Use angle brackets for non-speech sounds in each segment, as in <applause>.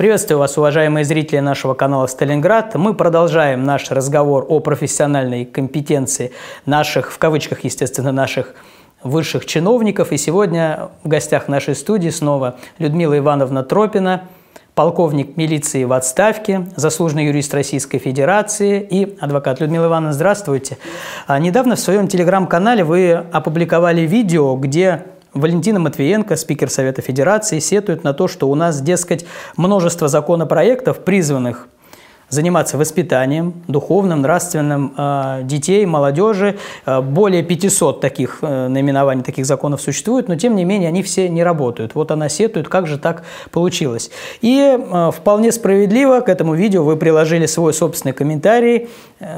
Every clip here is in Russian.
Приветствую вас, уважаемые зрители нашего канала «Сталинград». Мы продолжаем наш разговор о профессиональной компетенции наших, в кавычках, естественно, наших высших чиновников. И сегодня в гостях нашей студии снова Людмила Ивановна Тропина, полковник милиции в отставке, заслуженный юрист Российской Федерации и адвокат. Людмила Ивановна, здравствуйте. А недавно в своем телеграм-канале вы опубликовали видео, где Валентина Матвиенко, спикер Совета Федерации, сетует на то, что у нас, дескать, множество законопроектов, призванных заниматься воспитанием духовным, нравственным э, детей, молодежи. Э, более 500 таких э, наименований, таких законов существует, но тем не менее они все не работают. Вот она сетует, как же так получилось. И вполне справедливо к этому видео вы приложили свой собственный комментарий,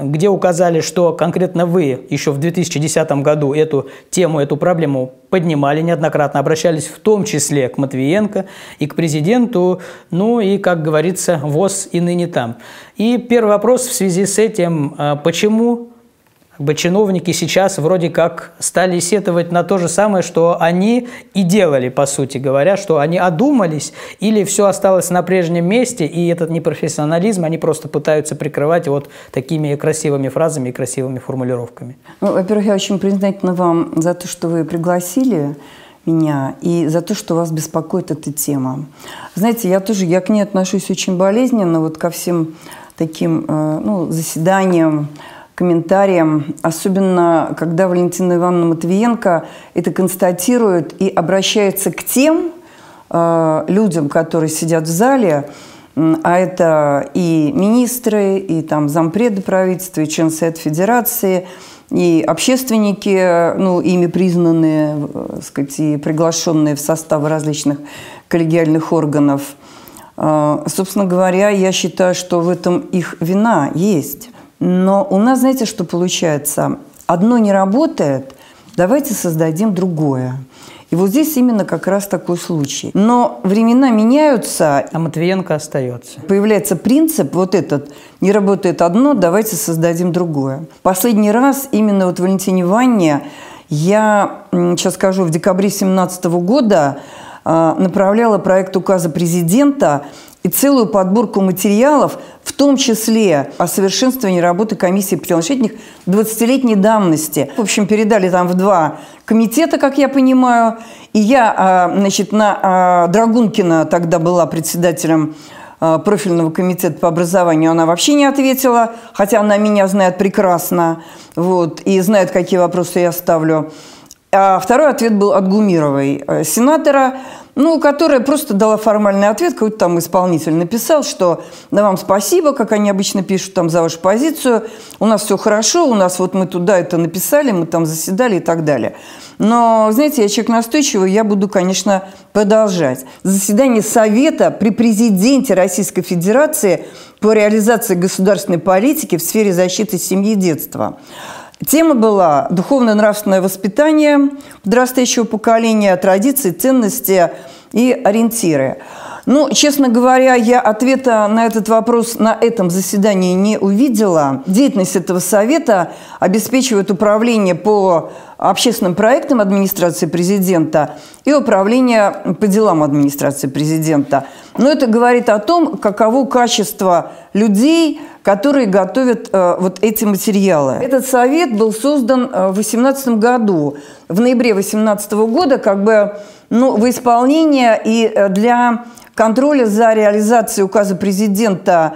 где указали, что конкретно вы еще в 2010 году эту тему, эту проблему поднимали неоднократно, обращались в том числе к Матвиенко и к президенту, ну и, как говорится, ВОЗ и ныне там. И первый вопрос в связи с этим, а, почему как бы чиновники сейчас вроде как стали сетовать на то же самое, что они и делали, по сути говоря, что они одумались или все осталось на прежнем месте, и этот непрофессионализм они просто пытаются прикрывать вот такими красивыми фразами и красивыми формулировками. Ну, во-первых, я очень признательна вам за то, что вы пригласили меня и за то, что вас беспокоит эта тема. Знаете, я тоже, я к ней отношусь очень болезненно, вот ко всем таким э, ну, заседаниям, комментариям, особенно когда Валентина Ивановна Матвиенко это констатирует и обращается к тем э, людям, которые сидят в зале, а это и министры, и там зампреды правительства, и член Совета Федерации, и общественники, ну, ими признанные, э, сказать, и приглашенные в составы различных коллегиальных органов. Э, собственно говоря, я считаю, что в этом их вина есть. Но у нас, знаете, что получается? Одно не работает, давайте создадим другое. И вот здесь именно как раз такой случай. Но времена меняются. А Матвиенко остается. Появляется принцип вот этот. Не работает одно, давайте создадим другое. Последний раз именно вот Валентине Ванне я, сейчас скажу, в декабре 2017 года а, направляла проект указа президента и целую подборку материалов, в том числе о совершенствовании работы комиссии правонарушительных 20-летней давности. В общем, передали там в два комитета, как я понимаю. И я, а, значит, на а, Драгункина тогда была председателем а, профильного комитета по образованию, она вообще не ответила, хотя она меня знает прекрасно, вот, и знает, какие вопросы я ставлю. А второй ответ был от Гумировой, э, сенатора, ну, которая просто дала формальный ответ, какой-то там исполнитель написал, что да вам спасибо, как они обычно пишут там за вашу позицию, у нас все хорошо, у нас вот мы туда это написали, мы там заседали и так далее. Но, знаете, я человек настойчивый, я буду, конечно, продолжать. Заседание Совета при президенте Российской Федерации по реализации государственной политики в сфере защиты семьи и детства – Тема была «Духовно-нравственное воспитание подрастающего поколения, традиции, ценности и ориентиры». Ну, честно говоря, я ответа на этот вопрос на этом заседании не увидела. Деятельность этого совета обеспечивает управление по общественным проектам администрации президента и управление по делам администрации президента. Но это говорит о том, каково качество людей, которые готовят э, вот эти материалы. Этот совет был создан э, в 2018 году. В ноябре 2018 года как бы ну, в исполнение и э, для контроля за реализацией указа президента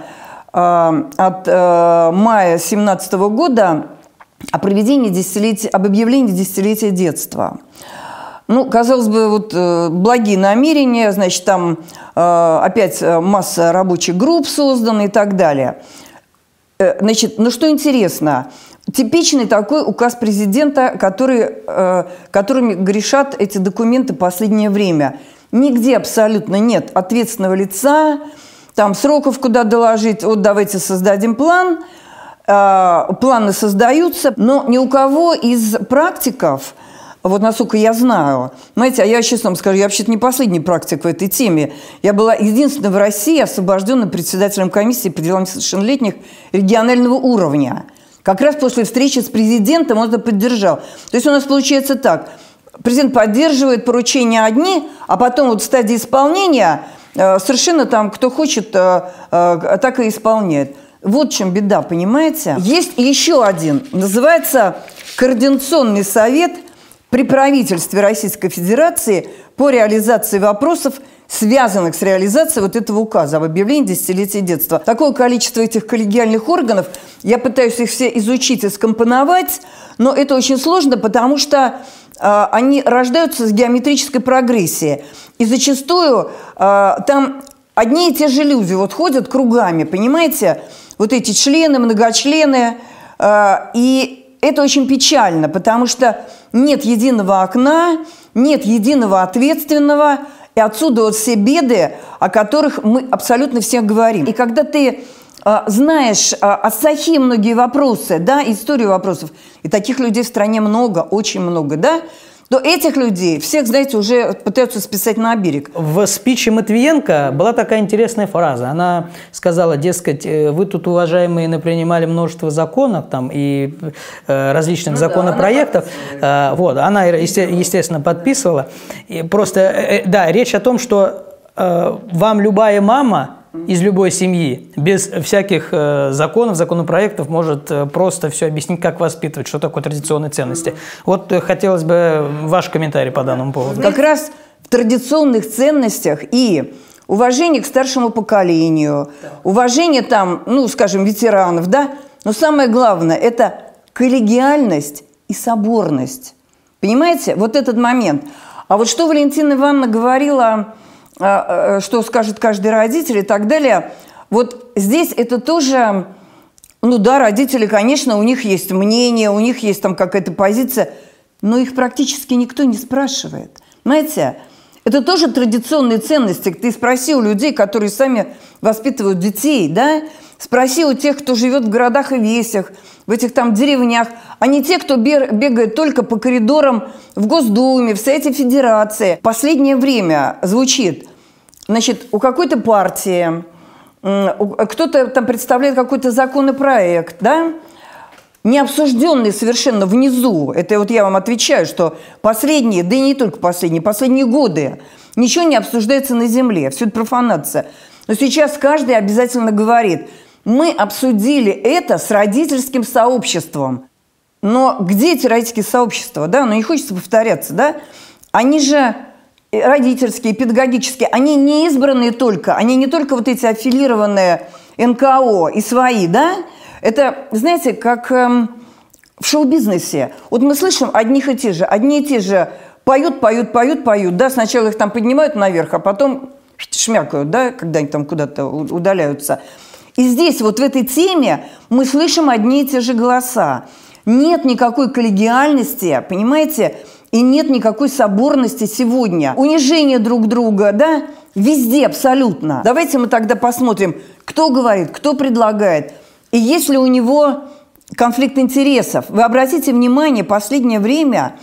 э, от э, мая 2017 года о проведении десятилетия, об объявлении десятилетия детства. Ну, казалось бы, вот э, благие намерения, значит, там э, опять масса рабочих групп создана и так далее. Э, значит, ну что интересно, типичный такой указ президента, который, э, которыми грешат эти документы последнее время. Нигде абсолютно нет ответственного лица, там сроков куда доложить, вот давайте создадим план, э, планы создаются, но ни у кого из практиков – вот насколько я знаю. Знаете, а я честно вам скажу, я вообще-то не последний практик в этой теме. Я была единственной в России освобожденным председателем комиссии по делам несовершеннолетних регионального уровня. Как раз после встречи с президентом он это поддержал. То есть у нас получается так. Президент поддерживает поручения одни, а потом вот в стадии исполнения э, совершенно там, кто хочет, э, э, так и исполняет. Вот в чем беда, понимаете? Есть еще один, называется Координационный совет при правительстве Российской Федерации по реализации вопросов, связанных с реализацией вот этого указа об объявлении десятилетия детства. Такое количество этих коллегиальных органов, я пытаюсь их все изучить и скомпоновать, но это очень сложно, потому что э, они рождаются с геометрической прогрессией. И зачастую э, там одни и те же люди вот ходят кругами, понимаете? Вот эти члены, многочлены. Э, и это очень печально, потому что нет единого окна, нет единого ответственного, и отсюда вот все беды, о которых мы абсолютно все говорим. И когда ты э, знаешь э, от Сахи многие вопросы, да, историю вопросов, и таких людей в стране много, очень много, да, то этих людей всех, знаете, уже пытаются списать на берег. В спиче Матвиенко была такая интересная фраза. Она сказала, дескать, «Э, вы тут, уважаемые, напринимали множество законов там и э, различных ну, законопроектов. Да, она вот, она, естественно, подписывала. И просто, э, да, речь о том, что вам любая мама из любой семьи, без всяких э, законов, законопроектов, может э, просто все объяснить, как воспитывать, что такое традиционные ценности. Вот э, хотелось бы ваш комментарий по данному поводу. Как раз в традиционных ценностях и уважение к старшему поколению, уважение там, ну, скажем, ветеранов, да, но самое главное – это коллегиальность и соборность. Понимаете? Вот этот момент. А вот что Валентина Ивановна говорила что скажет каждый родитель и так далее. Вот здесь это тоже, ну да, родители, конечно, у них есть мнение, у них есть там какая-то позиция, но их практически никто не спрашивает. Знаете, это тоже традиционные ценности. Ты спроси у людей, которые сами воспитывают детей, да, спроси у тех, кто живет в городах и весях, в этих там деревнях, а не те, кто бегает только по коридорам в Госдуме, в Совете Федерации. Последнее время звучит, значит, у какой-то партии, кто-то там представляет какой-то законопроект, да, не обсужденный совершенно внизу. Это вот я вам отвечаю, что последние, да и не только последние, последние годы ничего не обсуждается на земле, все это профанация. Но сейчас каждый обязательно говорит – мы обсудили это с родительским сообществом. Но где эти родительские сообщества? Да? Ну, не хочется повторяться, да? Они же родительские, педагогические, они не избранные только, они не только вот эти аффилированные НКО и свои, да? Это, знаете, как эм, в шоу-бизнесе. Вот мы слышим одних и тех же, одни и те же поют, поют, поют, поют, да, сначала их там поднимают наверх, а потом шмякают, да, когда они там куда-то удаляются. И здесь, вот в этой теме, мы слышим одни и те же голоса. Нет никакой коллегиальности, понимаете, и нет никакой соборности сегодня. Унижение друг друга, да, везде абсолютно. Давайте мы тогда посмотрим, кто говорит, кто предлагает, и есть ли у него конфликт интересов. Вы обратите внимание, последнее время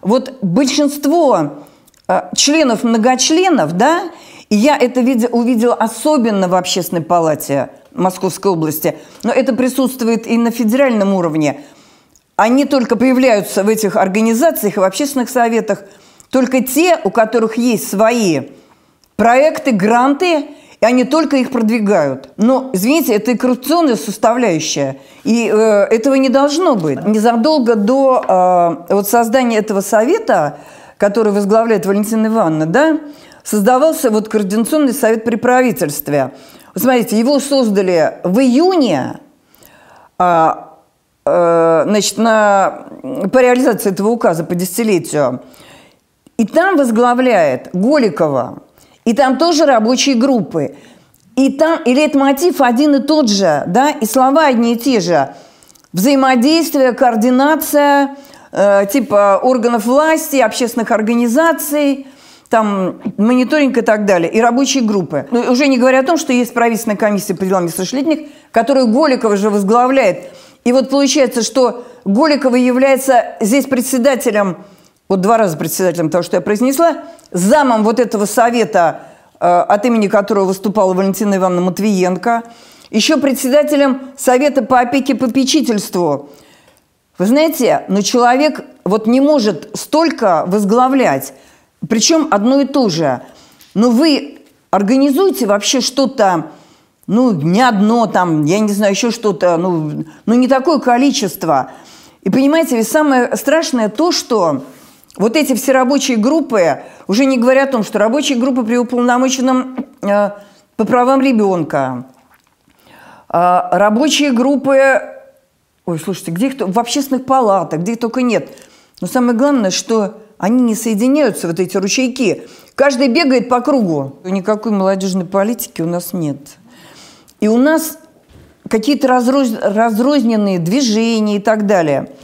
вот большинство э, членов многочленов, да, и я это увидела особенно в общественной палате Московской области, но это присутствует и на федеральном уровне. Они только появляются в этих организациях и в общественных советах только те, у которых есть свои проекты, гранты, и они только их продвигают. Но, извините, это и коррупционная составляющая, и э, этого не должно быть. Незадолго до э, вот создания этого совета, который возглавляет Валентина Ивановна, да, создавался вот Координационный совет при правительстве – Смотрите, его создали в июне, а, а, значит, на, по реализации этого указа по десятилетию. И там возглавляет Голикова, и там тоже рабочие группы. И там и лейтмотив один и тот же, да, и слова одни и те же. Взаимодействие, координация, э, типа органов власти, общественных организаций – там мониторинг и так далее, и рабочие группы. Ну, уже не говоря о том, что есть правительственная комиссия по делам несовершеннолетних, которую Голикова же возглавляет. И вот получается, что Голикова является здесь председателем, вот два раза председателем того, что я произнесла, замом вот этого совета, э, от имени которого выступала Валентина Ивановна Матвиенко, еще председателем совета по опеке и попечительству. Вы знаете, но человек вот не может столько возглавлять. Причем одно и то же. Но вы организуйте вообще что-то, ну, не одно там, я не знаю, еще что-то, ну, ну не такое количество. И понимаете, ведь самое страшное то, что вот эти все рабочие группы, уже не говоря о том, что рабочие группы при уполномоченном э, по правам ребенка, э, рабочие группы, ой, слушайте, где их в общественных палатах, где их только нет. Но самое главное, что они не соединяются, вот эти ручейки. Каждый бегает по кругу. Никакой молодежной политики у нас нет. И у нас какие-то разроз... разрозненные движения и так далее –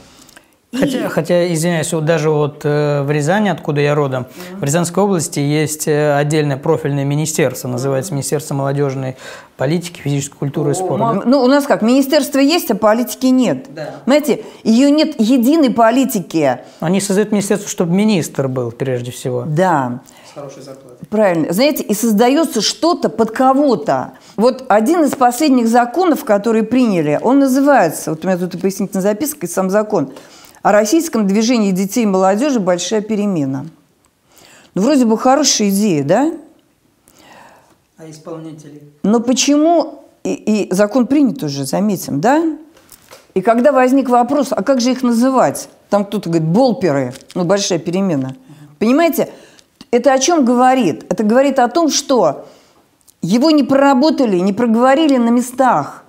Хотя, хотя, извиняюсь, вот даже вот э, в Рязани, откуда я родом, mm-hmm. в Рязанской области есть э, отдельное профильное министерство, называется Министерство молодежной политики, физической культуры и спорта. Ну, у нас как, министерство есть, а политики нет. Да. Знаете, ее нет единой политики. Они создают министерство, чтобы министр был, прежде всего. Да. С хорошей зарплатой. Правильно. Знаете, и создается что-то под кого-то. Вот один из последних законов, которые приняли, он называется, вот у меня тут и пояснительная записка, и сам закон – о российском движении детей и молодежи большая перемена. Ну, вроде бы хорошая идея, да? А исполнители? Но почему, и, и закон принят уже, заметим, да? И когда возник вопрос, а как же их называть? Там кто-то говорит, болперы, ну, большая перемена. Понимаете, это о чем говорит? Это говорит о том, что его не проработали, не проговорили на местах.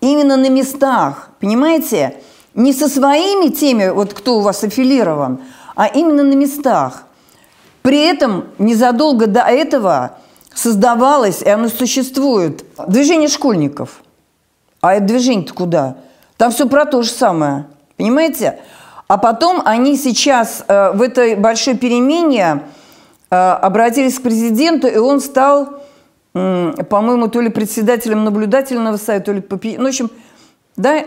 Именно на местах, понимаете? Не со своими теми, вот кто у вас аффилирован, а именно на местах. При этом незадолго до этого создавалось, и оно существует, движение школьников. А это движение-то куда? Там все про то же самое. Понимаете? А потом они сейчас э, в этой большой перемене э, обратились к президенту, и он стал, э, по-моему, то ли председателем наблюдательного совета, то ли... Ну, в общем, да,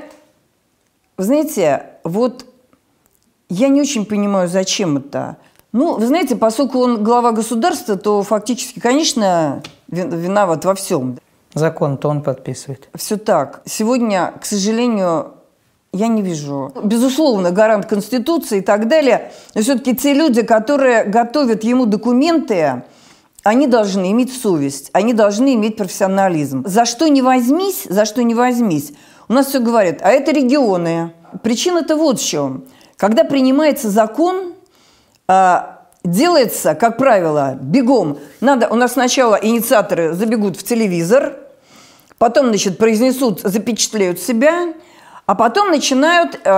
вы знаете, вот я не очень понимаю, зачем это. Ну, вы знаете, поскольку он глава государства, то фактически, конечно, виноват во всем. Закон-то он подписывает. Все так. Сегодня, к сожалению, я не вижу. Безусловно, гарант Конституции и так далее. Но все-таки те люди, которые готовят ему документы, они должны иметь совесть, они должны иметь профессионализм. За что не возьмись, за что не возьмись – у нас все говорят, а это регионы. Причина-то вот в чем. Когда принимается закон, а, делается, как правило, бегом. Надо, у нас сначала инициаторы забегут в телевизор, потом, значит, произнесут, запечатлеют себя, а потом начинают... Э,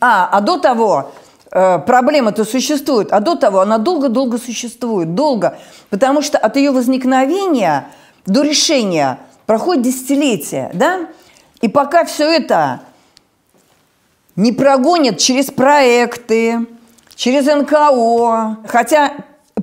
а, а до того э, проблема-то существует, а до того она долго-долго существует, долго, потому что от ее возникновения до решения проходит десятилетия, да? И пока все это не прогонят через проекты, через НКО, хотя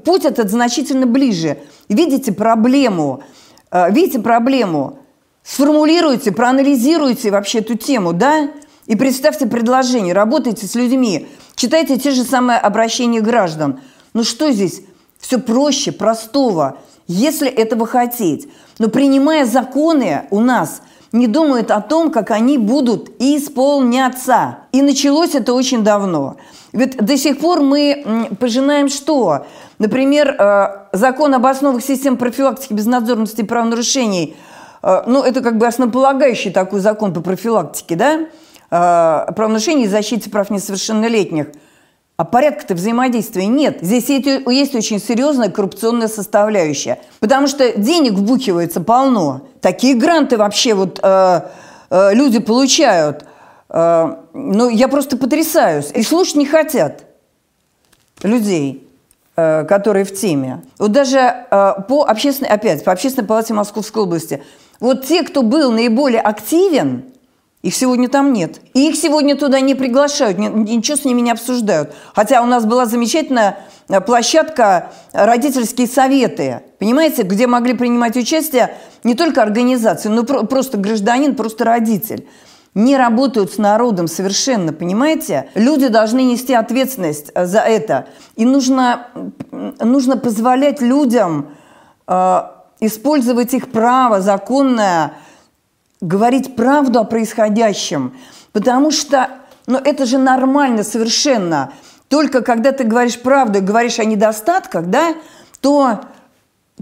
путь этот значительно ближе. Видите проблему, э, видите проблему, сформулируйте, проанализируйте вообще эту тему, да, и представьте предложение, работайте с людьми, читайте те же самые обращения граждан. Ну что здесь? Все проще, простого, если этого хотеть. Но принимая законы у нас – не думают о том, как они будут исполняться. И началось это очень давно. Ведь до сих пор мы пожинаем что? Например, э, закон об основах систем профилактики безнадзорности и правонарушений. Э, ну, это как бы основополагающий такой закон по профилактике, да? Э, правонарушений и защите прав несовершеннолетних – а порядка-то взаимодействия нет. Здесь есть очень серьезная коррупционная составляющая. Потому что денег вбухивается полно. Такие гранты вообще вот э, э, люди получают. Э, ну, я просто потрясаюсь. И слушать не хотят людей, э, которые в теме. Вот даже э, по общественной, опять, по общественной палате Московской области. Вот те, кто был наиболее активен – их сегодня там нет. И их сегодня туда не приглашают, ничего с ними не обсуждают. Хотя у нас была замечательная э, площадка «Родительские советы», понимаете, где могли принимать участие не только организации, но просто гражданин, просто родитель. Не работают с народом совершенно, понимаете? Люди должны нести ответственность э, за это. И нужно, нужно позволять людям э, использовать их право законное, говорить правду о происходящем, потому что ну, это же нормально совершенно. Только когда ты говоришь правду и говоришь о недостатках, да, то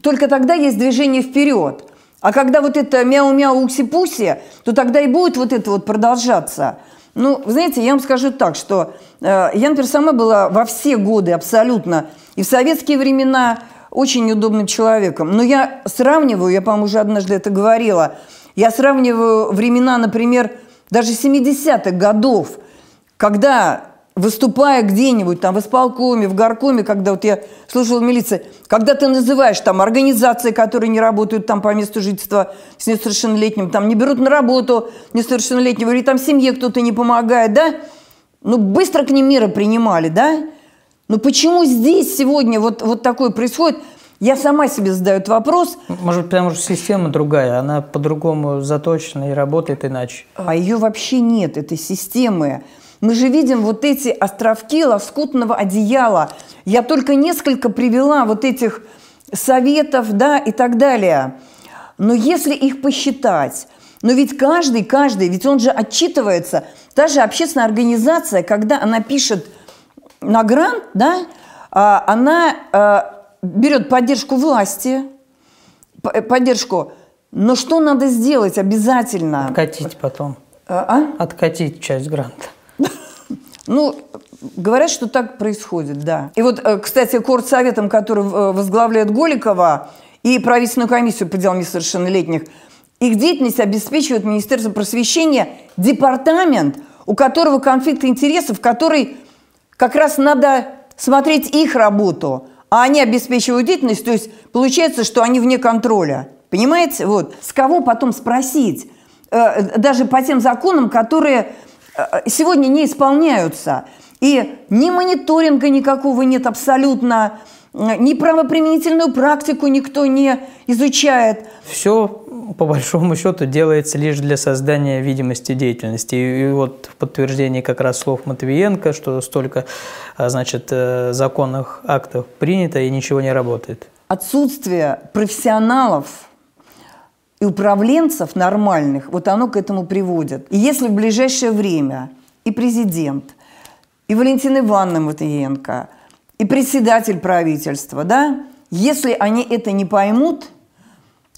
только тогда есть движение вперед. А когда вот это мяу-мяу укси-пуси, то тогда и будет вот это вот продолжаться. Ну, знаете, я вам скажу так, что э, я, например, сама была во все годы абсолютно, и в советские времена очень неудобным человеком. Но я сравниваю, я, по-моему, уже однажды это говорила, я сравниваю времена, например, даже 70-х годов, когда выступая где-нибудь там в исполкоме, в горкоме, когда вот я слушала в милиции, когда ты называешь там организации, которые не работают там по месту жительства с несовершеннолетним, там не берут на работу несовершеннолетнего, или там семье кто-то не помогает, да, ну быстро к ним меры принимали, да, но почему здесь сегодня вот, вот такое происходит? Я сама себе задаю этот вопрос. Может, потому что система другая, она по-другому заточена и работает иначе. А ее вообще нет, этой системы. Мы же видим вот эти островки лоскутного одеяла. Я только несколько привела вот этих советов, да, и так далее. Но если их посчитать, но ведь каждый, каждый, ведь он же отчитывается. Та же общественная организация, когда она пишет на грант, да, а, она а, берет поддержку власти, поддержку, но что надо сделать обязательно? Откатить потом. А? Откатить часть гранта. <laughs> Ну, говорят, что так происходит, да. И вот, э, кстати, Корсоветом, который э, возглавляет Голикова, и правительственную комиссию по делам несовершеннолетних, их деятельность обеспечивает Министерство просвещения, департамент, у которого конфликт интересов, который как раз надо смотреть их работу, а они обеспечивают деятельность, то есть получается, что они вне контроля. Понимаете? Вот. С кого потом спросить? Э, даже по тем законам, которые Э, сегодня не исполняются. И ни мониторинга никакого нет абсолютно, э, ни правоприменительную практику никто не изучает. Все, по большому счету, делается лишь для создания видимости деятельности. И вот в подтверждении как раз слов Матвиенко, что столько а, значит, э, законных актов принято и ничего не работает. Отсутствие профессионалов – и управленцев нормальных, вот оно к этому приводит. И если в ближайшее время и президент, и Валентина Ивановна Матвиенко, и председатель правительства, да, если они это не поймут,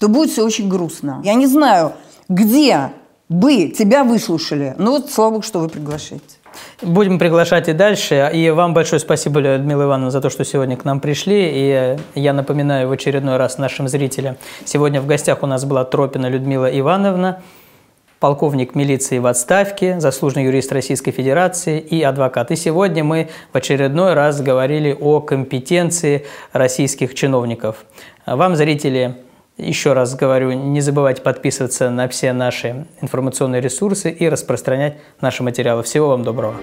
то будет все очень грустно. Я не знаю, где бы тебя выслушали. Ну вот, слава богу, что вы приглашаете. Будем приглашать и дальше. И вам большое спасибо, Людмила Ивановна, за то, что сегодня к нам пришли. И я напоминаю в очередной раз нашим зрителям. Сегодня в гостях у нас была Тропина Людмила Ивановна, полковник милиции в отставке, заслуженный юрист Российской Федерации и адвокат. И сегодня мы в очередной раз говорили о компетенции российских чиновников. Вам, зрители, еще раз говорю, не забывайте подписываться на все наши информационные ресурсы и распространять наши материалы. Всего вам доброго!